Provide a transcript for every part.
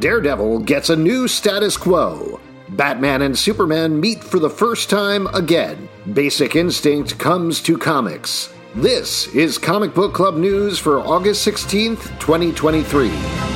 Daredevil gets a new status quo. Batman and Superman meet for the first time again. Basic Instinct comes to comics. This is Comic Book Club news for August 16th, 2023.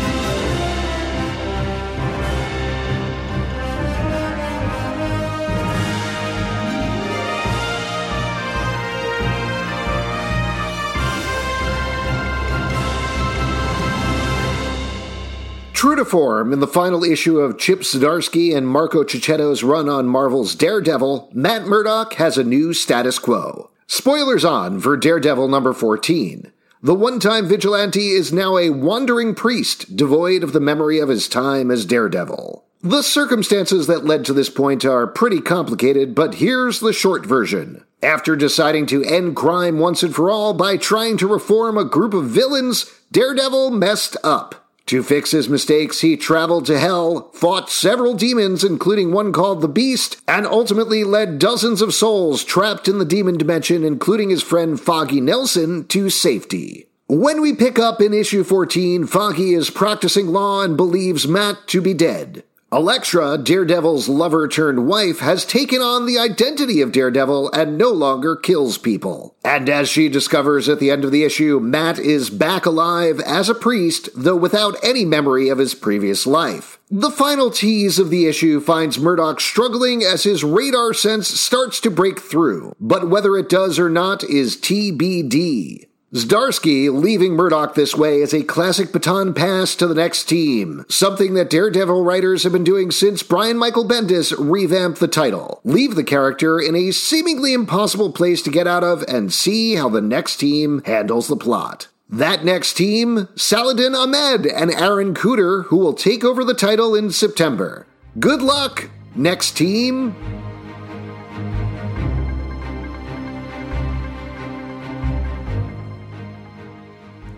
True to form, in the final issue of Chip Zdarsky and Marco Checchetto's run on Marvel's Daredevil, Matt Murdock has a new status quo. Spoilers on for Daredevil number 14. The one time vigilante is now a wandering priest, devoid of the memory of his time as Daredevil. The circumstances that led to this point are pretty complicated, but here's the short version. After deciding to end crime once and for all by trying to reform a group of villains, Daredevil messed up. To fix his mistakes, he traveled to hell, fought several demons, including one called the Beast, and ultimately led dozens of souls trapped in the demon dimension, including his friend Foggy Nelson, to safety. When we pick up in issue 14, Foggy is practicing law and believes Matt to be dead. Elektra, Daredevil's lover turned wife, has taken on the identity of Daredevil and no longer kills people. And as she discovers at the end of the issue, Matt is back alive as a priest, though without any memory of his previous life. The final tease of the issue finds Murdock struggling as his radar sense starts to break through, but whether it does or not is TBD. Zdarsky leaving Murdock this way is a classic baton pass to the next team, something that Daredevil writers have been doing since Brian Michael Bendis revamped the title. Leave the character in a seemingly impossible place to get out of and see how the next team handles the plot. That next team, Saladin Ahmed and Aaron Kuder, who will take over the title in September. Good luck, next team.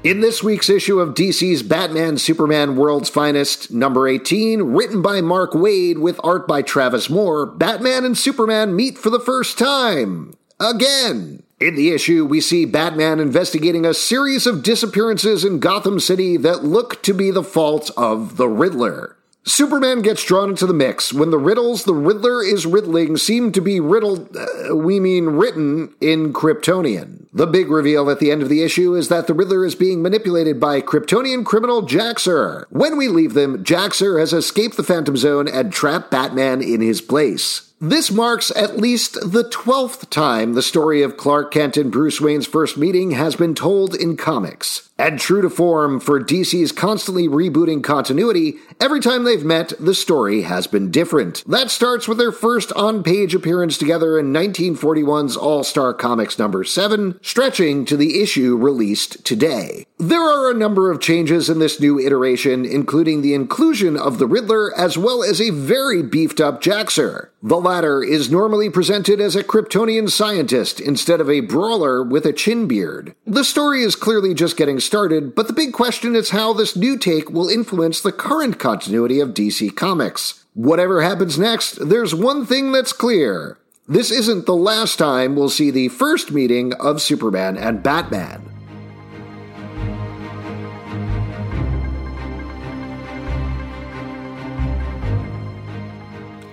In this week's issue of DC's Batman Superman World's Finest, number 18, written by Mark Waid with art by Travis Moore, Batman and Superman meet for the first time. Again. In the issue, we see Batman investigating a series of disappearances in Gotham City that look to be the fault of the Riddler. Superman gets drawn into the mix when the riddles the Riddler is riddling seem to be riddled, uh, we mean written, in Kryptonian. The big reveal at the end of the issue is that the Riddler is being manipulated by Kryptonian criminal Jax-Ur. When we leave them, Jax-Ur has escaped the Phantom Zone and trapped Batman in his place. This marks at least the 12th time the story of Clark Kent and Bruce Wayne's first meeting has been told in comics. And true to form for DC's constantly rebooting continuity, every time they've met, the story has been different. That starts with their first on page appearance together in 1941's All Star Comics number 7, stretching to the issue released today. There are a number of changes in this new iteration, including the inclusion of the Riddler as well as a very beefed up Jax-Ur. The latter is normally presented as a Kryptonian scientist instead of a brawler with a chin beard. The story is clearly just getting started, but the big question is how this new take will influence the current continuity of DC Comics. Whatever happens next, there's one thing that's clear. This isn't the last time we'll see the first meeting of Superman and Batman.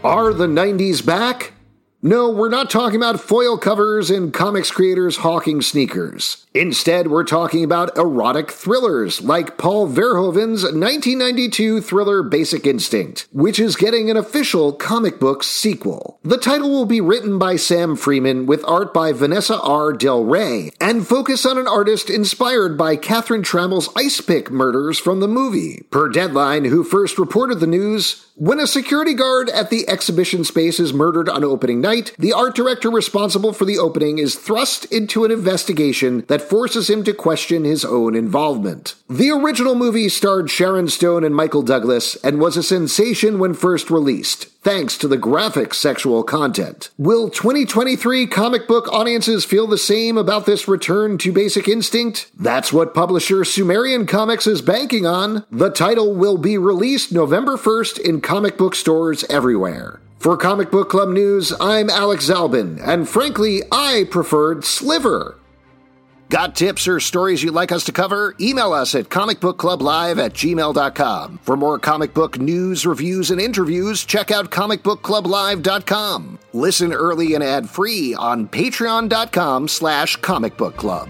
Are the 90s back? No, we're not talking about foil covers and comics creators hawking sneakers. Instead, we're talking about erotic thrillers like Paul Verhoeven's 1992 thriller Basic Instinct, which is getting an official comic book sequel. The title will be written by Sam Freeman with art by Vanessa R. Del Rey and focus on an artist inspired by Catherine Tramell's ice pick murders from the movie. Per Deadline, who first reported the news, when a security guard at the exhibition space is murdered on opening night, the art director responsible for the opening is thrust into an investigation that forces him to question his own involvement. The original movie starred Sharon Stone and Michael Douglas and was a sensation when first released, thanks to the graphic sexual content. Will 2023 comic book audiences feel the same about this return to basic instinct? That's what publisher Sumerian Comics is banking on. The title will be released November 1st in comic book stores everywhere. For Comic Book Club News, I'm Alex Zalben, and frankly, I preferred Sliver. Got tips or stories you'd like us to cover? Email us at comicbookclublive at gmail.com. For more comic book news, reviews, and interviews, check out comicbookclublive.com. Listen early and ad-free on patreon.com slash comicbookclub.